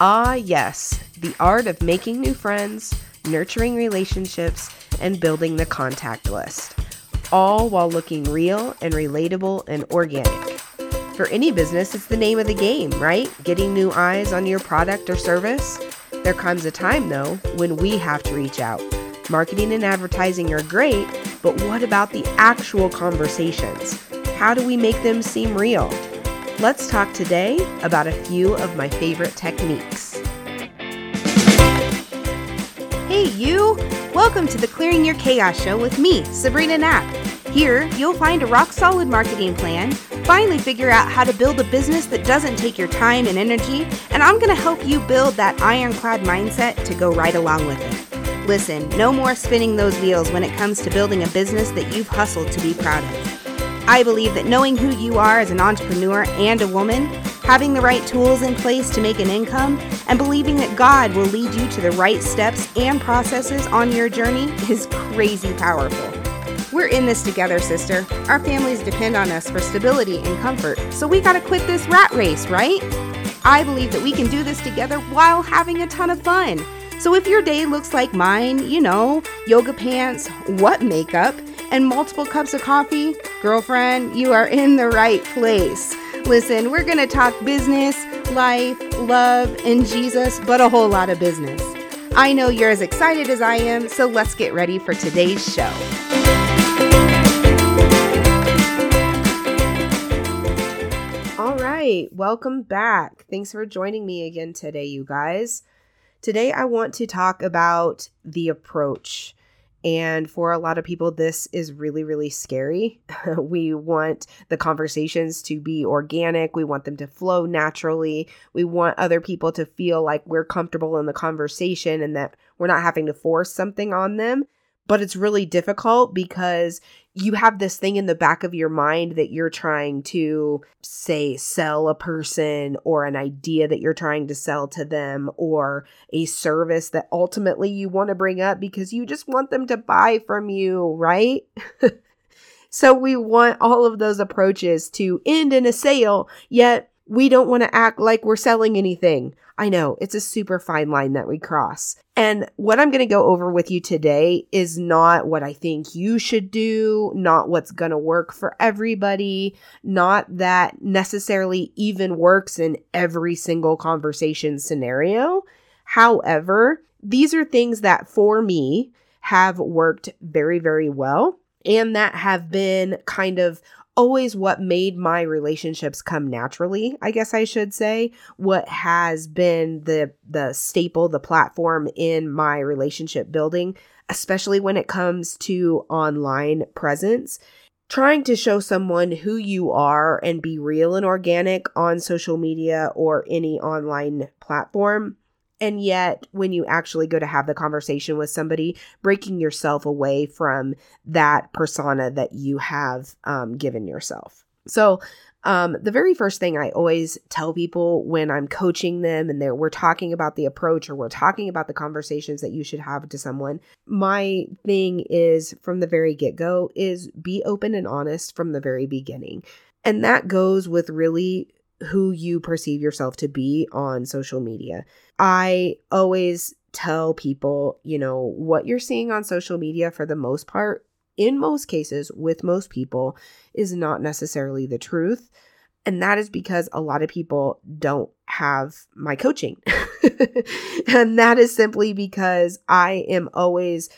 Ah, yes, the art of making new friends, nurturing relationships, and building the contact list, all while looking real and relatable and organic. For any business, it's the name of the game, right? Getting new eyes on your product or service. There comes a time, though, when we have to reach out. Marketing and advertising are great, but what about the actual conversations? How do we make them seem real? Let's talk today about a few of my favorite techniques. Hey, you! Welcome to the Clearing Your Chaos Show with me, Sabrina Knapp. Here, you'll find a rock solid marketing plan, finally figure out how to build a business that doesn't take your time and energy, and I'm going to help you build that ironclad mindset to go right along with it. Listen, no more spinning those wheels when it comes to building a business that you've hustled to be proud of. I believe that knowing who you are as an entrepreneur and a woman, having the right tools in place to make an income, and believing that God will lead you to the right steps and processes on your journey is crazy powerful. We're in this together, sister. Our families depend on us for stability and comfort, so we gotta quit this rat race, right? I believe that we can do this together while having a ton of fun. So if your day looks like mine, you know, yoga pants, what makeup, and multiple cups of coffee, girlfriend, you are in the right place. Listen, we're going to talk business, life, love, and Jesus, but a whole lot of business. I know you're as excited as I am, so let's get ready for today's show. All right, welcome back. Thanks for joining me again today, you guys. Today, I want to talk about the approach. And for a lot of people, this is really, really scary. we want the conversations to be organic. We want them to flow naturally. We want other people to feel like we're comfortable in the conversation and that we're not having to force something on them but it's really difficult because you have this thing in the back of your mind that you're trying to say sell a person or an idea that you're trying to sell to them or a service that ultimately you want to bring up because you just want them to buy from you, right? so we want all of those approaches to end in a sale, yet we don't want to act like we're selling anything. I know it's a super fine line that we cross. And what I'm going to go over with you today is not what I think you should do, not what's going to work for everybody, not that necessarily even works in every single conversation scenario. However, these are things that for me have worked very, very well and that have been kind of always what made my relationships come naturally, I guess I should say. What has been the the staple, the platform in my relationship building, especially when it comes to online presence. Trying to show someone who you are and be real and organic on social media or any online platform and yet, when you actually go to have the conversation with somebody, breaking yourself away from that persona that you have um, given yourself. So, um, the very first thing I always tell people when I'm coaching them and we're talking about the approach or we're talking about the conversations that you should have to someone, my thing is from the very get go is be open and honest from the very beginning. And that goes with really who you perceive yourself to be on social media. I always tell people, you know, what you're seeing on social media for the most part, in most cases, with most people, is not necessarily the truth. And that is because a lot of people don't have my coaching. and that is simply because I am always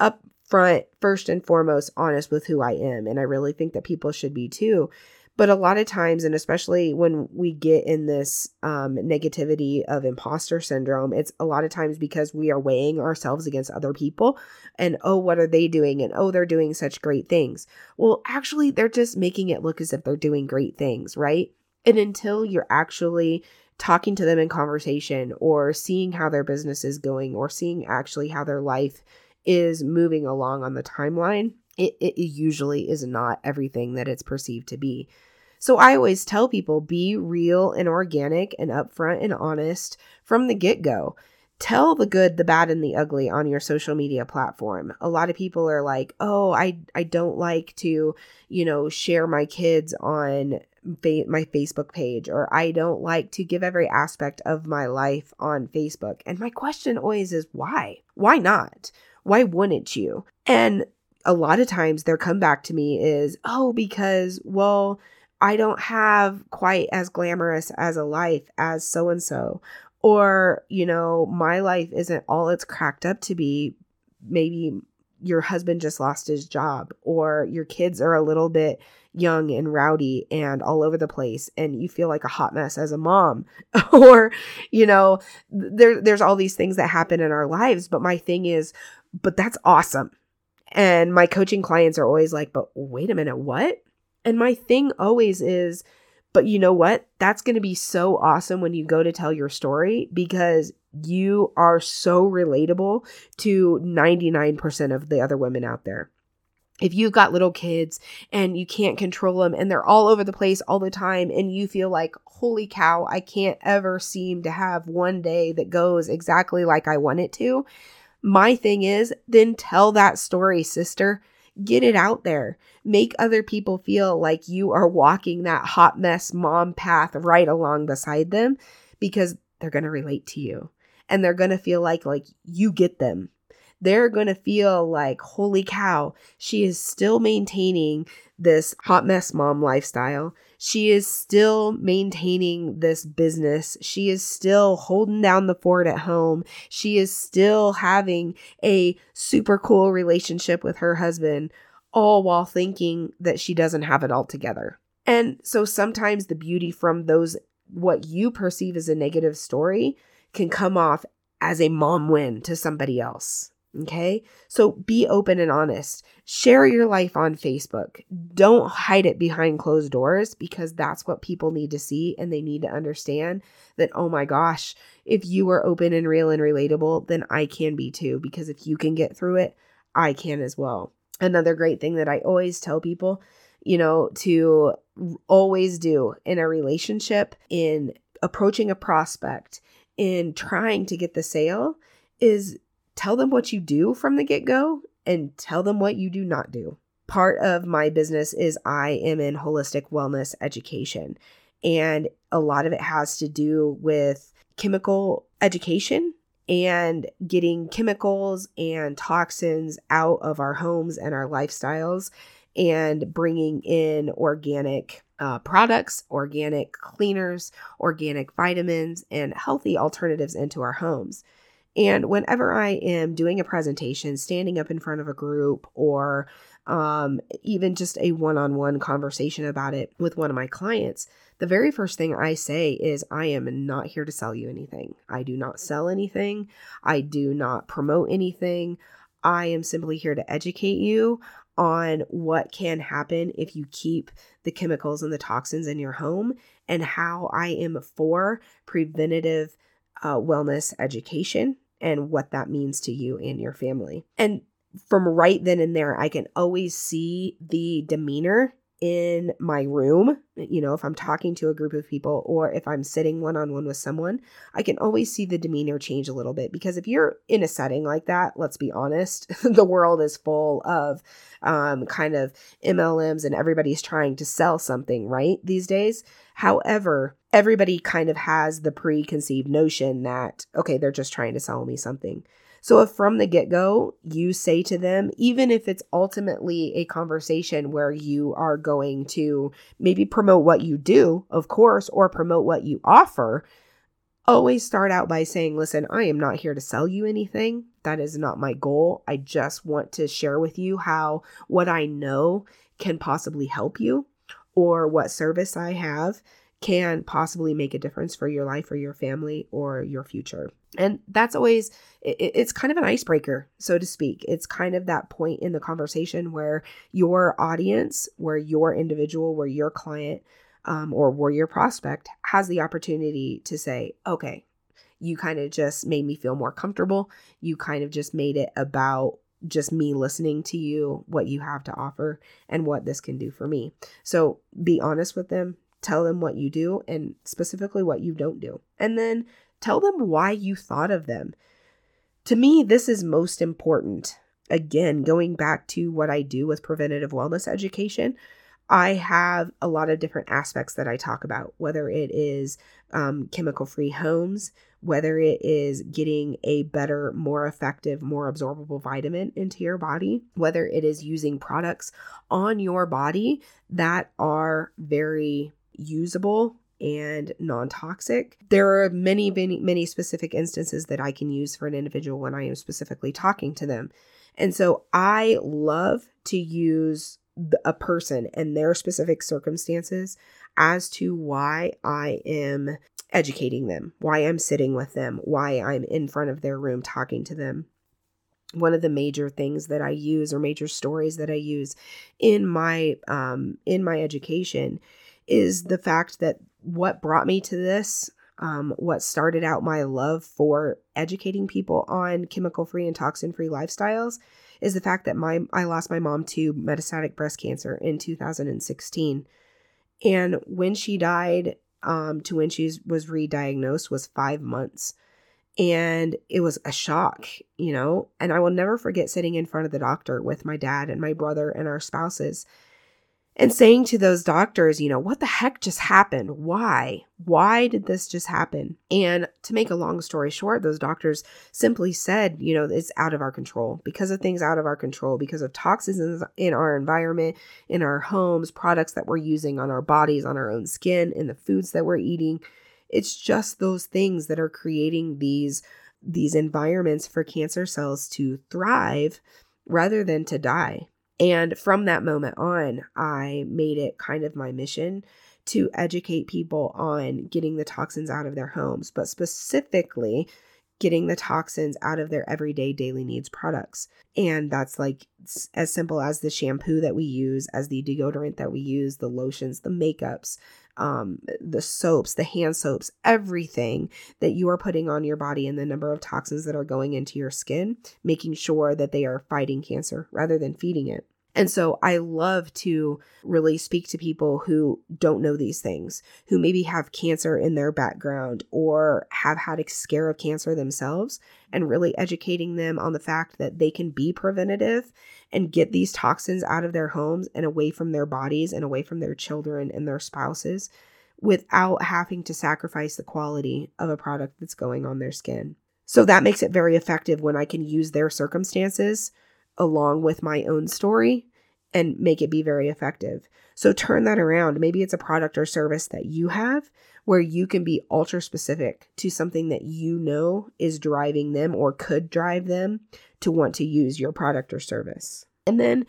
upfront, first and foremost, honest with who I am. And I really think that people should be too. But a lot of times, and especially when we get in this um, negativity of imposter syndrome, it's a lot of times because we are weighing ourselves against other people and, oh, what are they doing? And, oh, they're doing such great things. Well, actually, they're just making it look as if they're doing great things, right? And until you're actually talking to them in conversation or seeing how their business is going or seeing actually how their life is moving along on the timeline, it, it usually is not everything that it's perceived to be. So I always tell people be real and organic and upfront and honest from the get go. Tell the good, the bad, and the ugly on your social media platform. A lot of people are like, oh, I, I don't like to, you know, share my kids on my Facebook page or I don't like to give every aspect of my life on Facebook. And my question always is why? Why not? Why wouldn't you? And a lot of times their comeback to me is, "Oh, because well, I don't have quite as glamorous as a life as so and so." Or, you know, my life isn't all it's cracked up to be. Maybe your husband just lost his job or your kids are a little bit young and rowdy and all over the place and you feel like a hot mess as a mom or you know there there's all these things that happen in our lives but my thing is but that's awesome and my coaching clients are always like but wait a minute what and my thing always is but you know what? That's going to be so awesome when you go to tell your story because you are so relatable to 99% of the other women out there. If you've got little kids and you can't control them and they're all over the place all the time and you feel like holy cow i can't ever seem to have one day that goes exactly like i want it to my thing is then tell that story sister get it out there. Make other people feel like you are walking that hot mess mom path right along beside them because they're going to relate to you. And they're going to feel like like you get them they're going to feel like, holy cow, she is still maintaining this hot mess mom lifestyle. She is still maintaining this business. She is still holding down the fort at home. She is still having a super cool relationship with her husband, all while thinking that she doesn't have it all together. And so sometimes the beauty from those, what you perceive as a negative story, can come off as a mom win to somebody else. Okay. So be open and honest. Share your life on Facebook. Don't hide it behind closed doors because that's what people need to see. And they need to understand that, oh my gosh, if you are open and real and relatable, then I can be too. Because if you can get through it, I can as well. Another great thing that I always tell people, you know, to always do in a relationship, in approaching a prospect, in trying to get the sale is tell them what you do from the get go and tell them what you do not do. Part of my business is I am in holistic wellness education, and a lot of it has to do with chemical education and getting chemicals and toxins out of our homes and our lifestyles and bringing in organic uh, products, organic cleaners, organic vitamins, and healthy alternatives into our homes. And whenever I am doing a presentation, standing up in front of a group, or um, even just a one on one conversation about it with one of my clients, the very first thing I say is, I am not here to sell you anything. I do not sell anything. I do not promote anything. I am simply here to educate you on what can happen if you keep the chemicals and the toxins in your home and how I am for preventative uh, wellness education and what that means to you and your family. And from right then and there, I can always see the demeanor in my room, you know, if I'm talking to a group of people or if I'm sitting one on one with someone, I can always see the demeanor change a little bit. Because if you're in a setting like that, let's be honest, the world is full of um, kind of MLMs and everybody's trying to sell something, right? These days. However, everybody kind of has the preconceived notion that, okay, they're just trying to sell me something. So if from the get go you say to them, even if it's ultimately a conversation where you are going to maybe promote what you do, of course, or promote what you offer, always start out by saying, listen, I am not here to sell you anything. That is not my goal. I just want to share with you how what I know can possibly help you or what service I have can possibly make a difference for your life or your family or your future. And that's always, it's kind of an icebreaker, so to speak. It's kind of that point in the conversation where your audience, where your individual, where your client, um, or where your prospect has the opportunity to say, okay, you kind of just made me feel more comfortable. You kind of just made it about just me listening to you, what you have to offer, and what this can do for me. So be honest with them, Tell them what you do and specifically what you don't do. And then tell them why you thought of them. To me, this is most important. Again, going back to what I do with preventative wellness education, I have a lot of different aspects that I talk about, whether it is um, chemical free homes, whether it is getting a better, more effective, more absorbable vitamin into your body, whether it is using products on your body that are very usable and non toxic. There are many, many, many specific instances that I can use for an individual when I am specifically talking to them. And so I love to use a person and their specific circumstances as to why I am educating them, why I'm sitting with them, why I'm in front of their room talking to them. One of the major things that I use or major stories that I use in my um, in my education is the fact that what brought me to this um, what started out my love for educating people on chemical free and toxin free lifestyles is the fact that my I lost my mom to metastatic breast cancer in 2016. And when she died, um, to when she was re-diagnosed was five months. And it was a shock, you know. And I will never forget sitting in front of the doctor with my dad and my brother and our spouses and saying to those doctors, you know, what the heck just happened? Why? Why did this just happen? And to make a long story short, those doctors simply said, you know, it's out of our control because of things out of our control, because of toxins in our environment, in our homes, products that we're using on our bodies, on our own skin, in the foods that we're eating. It's just those things that are creating these these environments for cancer cells to thrive rather than to die. And from that moment on, I made it kind of my mission to educate people on getting the toxins out of their homes, but specifically getting the toxins out of their everyday daily needs products. And that's like as simple as the shampoo that we use, as the deodorant that we use, the lotions, the makeups, um, the soaps, the hand soaps, everything that you are putting on your body and the number of toxins that are going into your skin, making sure that they are fighting cancer rather than feeding it. And so I love to really speak to people who don't know these things, who maybe have cancer in their background or have had a scare of cancer themselves, and really educating them on the fact that they can be preventative and get these toxins out of their homes and away from their bodies and away from their children and their spouses without having to sacrifice the quality of a product that's going on their skin. So that makes it very effective when I can use their circumstances along with my own story and make it be very effective. So turn that around. Maybe it's a product or service that you have where you can be ultra specific to something that you know is driving them or could drive them to want to use your product or service. And then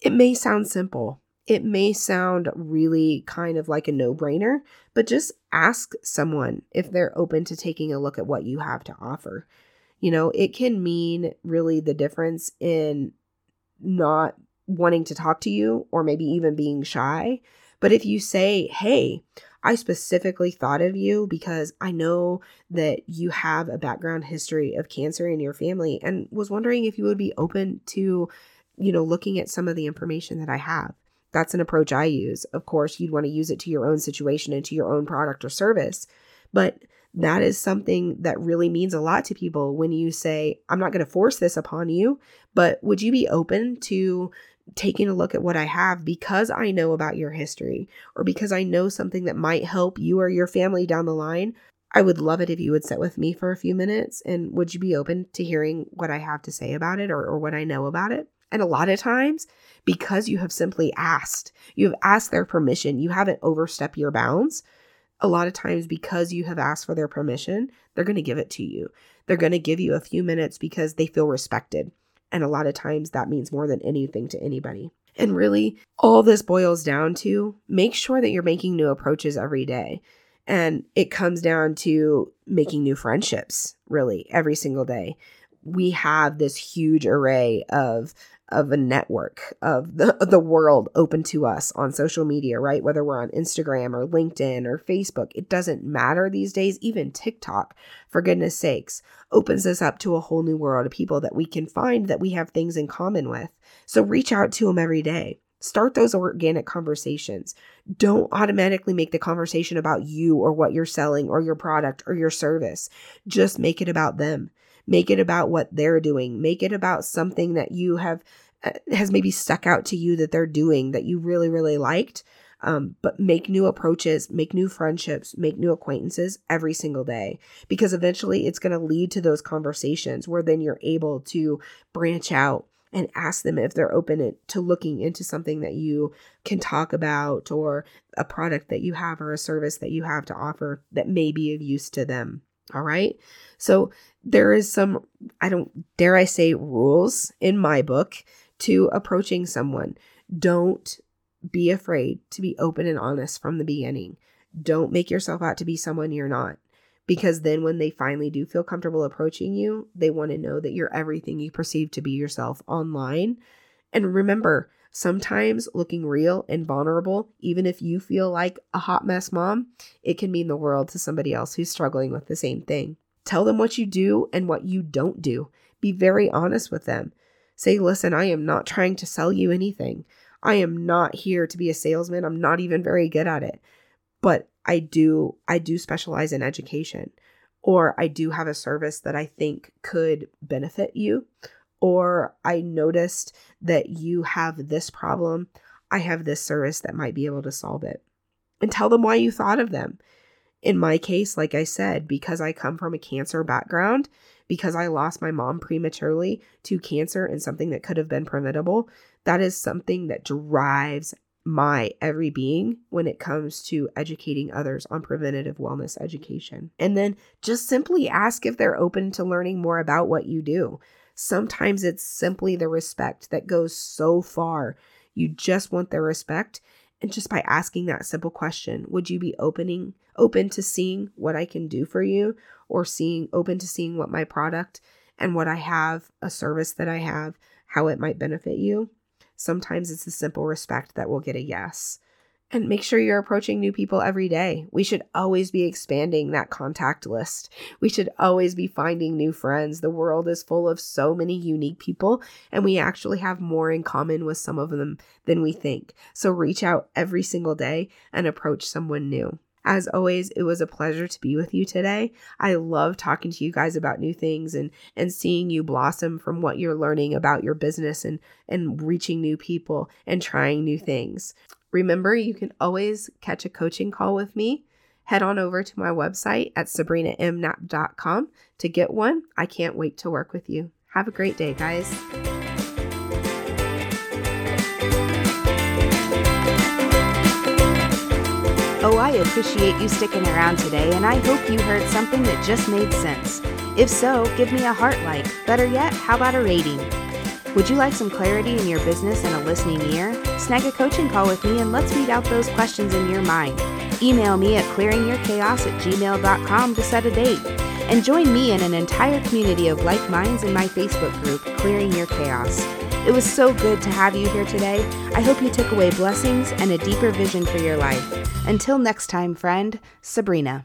it may sound simple. It may sound really kind of like a no brainer, but just ask someone if they're open to taking a look at what you have to offer. You know, it can mean really the difference in not wanting to talk to you or maybe even being shy. But if you say, hey, I specifically thought of you because I know that you have a background history of cancer in your family and was wondering if you would be open to, you know, looking at some of the information that I have. That's an approach I use. Of course, you'd want to use it to your own situation and to your own product or service. But that is something that really means a lot to people when you say, I'm not going to force this upon you, but would you be open to taking a look at what I have because I know about your history or because I know something that might help you or your family down the line? I would love it if you would sit with me for a few minutes and would you be open to hearing what I have to say about it or, or what I know about it? And a lot of times, because you have simply asked, you have asked their permission, you haven't overstepped your bounds, a lot of times because you have asked for their permission, they're going to give it to you. They're going to give you a few minutes because they feel respected. And a lot of times that means more than anything to anybody. And really, all this boils down to make sure that you're making new approaches every day. And it comes down to making new friendships, really, every single day. We have this huge array of of a network of the the world open to us on social media, right? Whether we're on Instagram or LinkedIn or Facebook, it doesn't matter these days. Even TikTok, for goodness sakes, opens us up to a whole new world of people that we can find that we have things in common with. So reach out to them every day. Start those organic conversations. Don't automatically make the conversation about you or what you're selling or your product or your service. Just make it about them. Make it about what they're doing. Make it about something that you have uh, has maybe stuck out to you that they're doing that you really, really liked. Um, but make new approaches, make new friendships, make new acquaintances every single day because eventually it's going to lead to those conversations where then you're able to branch out and ask them if they're open to looking into something that you can talk about or a product that you have or a service that you have to offer that may be of use to them. All right. So there is some, I don't dare I say, rules in my book to approaching someone. Don't be afraid to be open and honest from the beginning. Don't make yourself out to be someone you're not. Because then, when they finally do feel comfortable approaching you, they want to know that you're everything you perceive to be yourself online. And remember, sometimes looking real and vulnerable, even if you feel like a hot mess mom, it can mean the world to somebody else who's struggling with the same thing. Tell them what you do and what you don't do. Be very honest with them. Say, listen, I am not trying to sell you anything. I am not here to be a salesman. I'm not even very good at it. But I do I do specialize in education or I do have a service that I think could benefit you or I noticed that you have this problem. I have this service that might be able to solve it. And tell them why you thought of them. In my case, like I said, because I come from a cancer background, because I lost my mom prematurely to cancer and something that could have been preventable, that is something that drives my every being when it comes to educating others on preventative wellness education. And then just simply ask if they're open to learning more about what you do. Sometimes it's simply the respect that goes so far. You just want their respect. And just by asking that simple question, would you be opening open to seeing what I can do for you or seeing open to seeing what my product and what I have, a service that I have, how it might benefit you? Sometimes it's the simple respect that will get a yes. And make sure you're approaching new people every day. We should always be expanding that contact list. We should always be finding new friends. The world is full of so many unique people, and we actually have more in common with some of them than we think. So reach out every single day and approach someone new. As always, it was a pleasure to be with you today. I love talking to you guys about new things and and seeing you blossom from what you're learning about your business and and reaching new people and trying new things. Remember, you can always catch a coaching call with me. Head on over to my website at sabrinamknapp.com to get one. I can't wait to work with you. Have a great day, guys. Oh, I appreciate you sticking around today, and I hope you heard something that just made sense. If so, give me a heart like. Better yet, how about a rating? Would you like some clarity in your business and a listening ear? Snag a coaching call with me and let's weed out those questions in your mind. Email me at clearingyourchaos at gmail.com to set a date. And join me in an entire community of like minds in my Facebook group, Clearing Your Chaos. It was so good to have you here today. I hope you took away blessings and a deeper vision for your life. Until next time, friend, Sabrina.